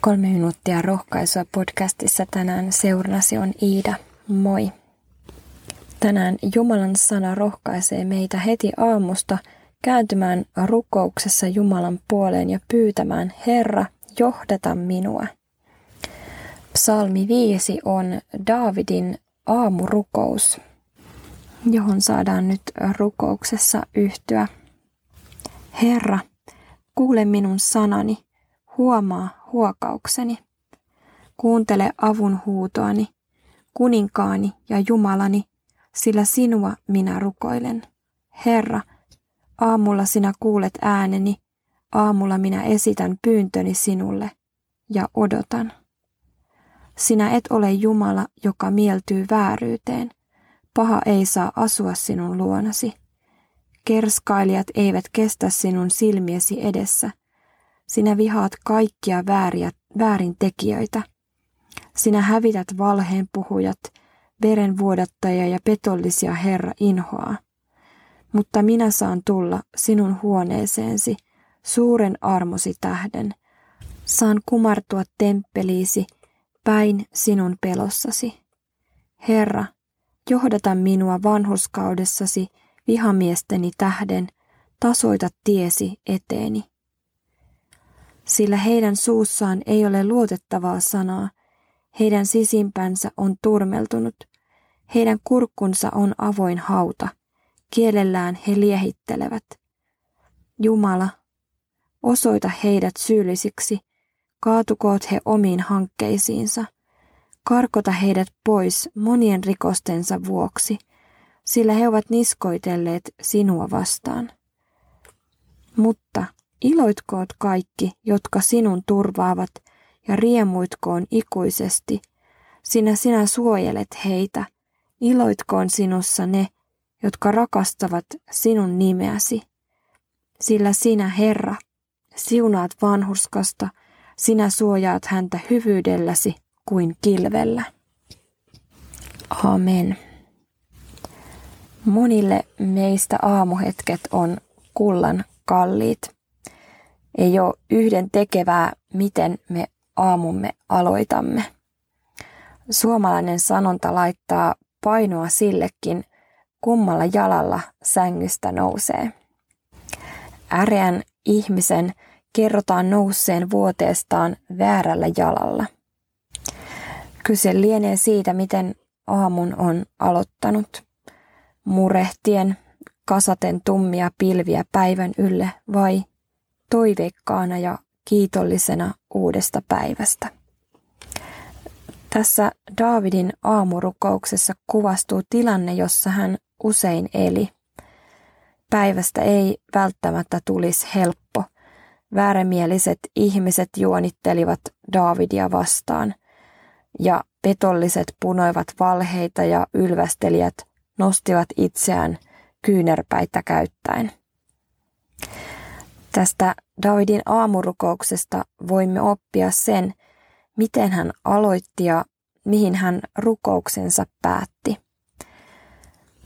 Kolme minuuttia rohkaisua podcastissa tänään seurnasi on Iida. Moi! Tänään Jumalan sana rohkaisee meitä heti aamusta kääntymään rukouksessa Jumalan puoleen ja pyytämään Herra, johdata minua. Psalmi 5 on Daavidin aamurukous, johon saadaan nyt rukouksessa yhtyä. Herra, kuule minun sanani, huomaa huokaukseni. Kuuntele avun huutoani, kuninkaani ja Jumalani, sillä sinua minä rukoilen. Herra, aamulla sinä kuulet ääneni, aamulla minä esitän pyyntöni sinulle ja odotan. Sinä et ole Jumala, joka mieltyy vääryyteen. Paha ei saa asua sinun luonasi. Kerskailijat eivät kestä sinun silmiesi edessä. Sinä vihaat kaikkia vääriä, väärintekijöitä. Sinä hävität valheen puhujat, verenvuodattajia ja petollisia Herra inhoaa. Mutta minä saan tulla sinun huoneeseesi suuren armosi tähden. Saan kumartua temppeliisi päin sinun pelossasi. Herra, johdata minua vanhuskaudessasi vihamiesteni tähden, tasoita tiesi eteeni. Sillä heidän suussaan ei ole luotettavaa sanaa, heidän sisimpänsä on turmeltunut, heidän kurkkunsa on avoin hauta, kielellään he liehittelevät. Jumala, osoita heidät syyllisiksi, kaatukoot he omiin hankkeisiinsa, karkota heidät pois monien rikostensa vuoksi, sillä he ovat niskoitelleet sinua vastaan. Mutta iloitkoot kaikki, jotka sinun turvaavat, ja riemuitkoon ikuisesti, sinä sinä suojelet heitä, iloitkoon sinussa ne, jotka rakastavat sinun nimeäsi. Sillä sinä, Herra, siunaat vanhuskasta, sinä suojaat häntä hyvyydelläsi kuin kilvellä. Amen. Monille meistä aamuhetket on kullan kalliit. Ei ole yhden tekevää, miten me aamumme aloitamme. Suomalainen sanonta laittaa painoa sillekin, kummalla jalalla sängystä nousee. Äreän ihmisen kerrotaan nousseen vuoteestaan väärällä jalalla. Kyse lienee siitä, miten aamun on aloittanut. Murehtien, kasaten tummia pilviä päivän ylle vai toiveikkaana ja kiitollisena uudesta päivästä. Tässä Daavidin aamurukouksessa kuvastuu tilanne, jossa hän usein eli. Päivästä ei välttämättä tulisi helppo. Väärämieliset ihmiset juonittelivat Daavidia vastaan, ja petolliset punoivat valheita ja ylvästelijät nostivat itseään kyynärpäitä käyttäen. Tästä Davidin aamurukouksesta voimme oppia sen, miten hän aloitti ja mihin hän rukouksensa päätti.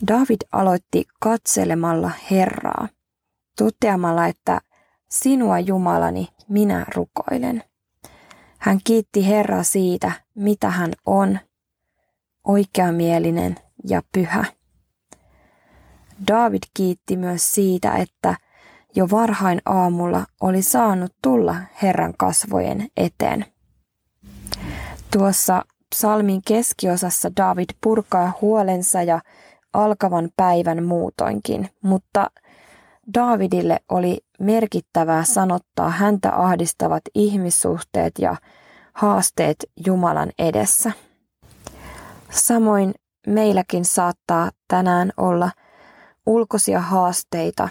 David aloitti katselemalla Herraa, toteamalla, että sinua Jumalani minä rukoilen. Hän kiitti Herraa siitä, mitä hän on, oikeamielinen ja pyhä. David kiitti myös siitä, että jo varhain aamulla oli saanut tulla Herran kasvojen eteen. Tuossa psalmin keskiosassa David purkaa huolensa ja alkavan päivän muutoinkin, mutta Davidille oli merkittävää sanottaa häntä ahdistavat ihmissuhteet ja haasteet Jumalan edessä. Samoin meilläkin saattaa tänään olla ulkoisia haasteita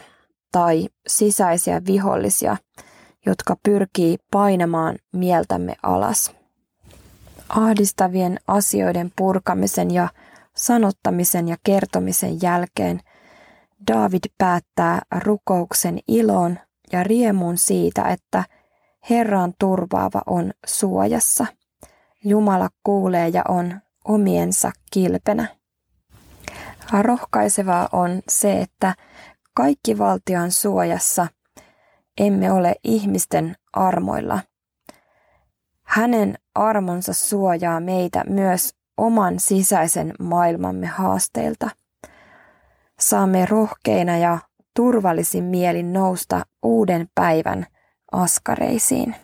tai sisäisiä vihollisia, jotka pyrkii painamaan mieltämme alas. Ahdistavien asioiden purkamisen ja sanottamisen ja kertomisen jälkeen David päättää rukouksen iloon ja riemuun siitä, että Herran turvaava on suojassa. Jumala kuulee ja on omiensa kilpenä. Rohkaisevaa on se, että kaikki valtian suojassa emme ole ihmisten armoilla. Hänen armonsa suojaa meitä myös oman sisäisen maailmamme haasteilta. Saamme rohkeina ja turvallisin mielin nousta uuden päivän askareisiin.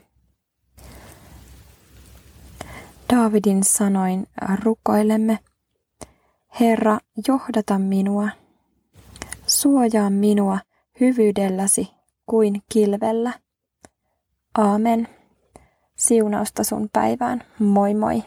Daavidin sanoin rukoilemme, Herra, johdata minua, suojaa minua hyvyydelläsi kuin kilvellä. Aamen. Siunausta sun päivään. Moi moi.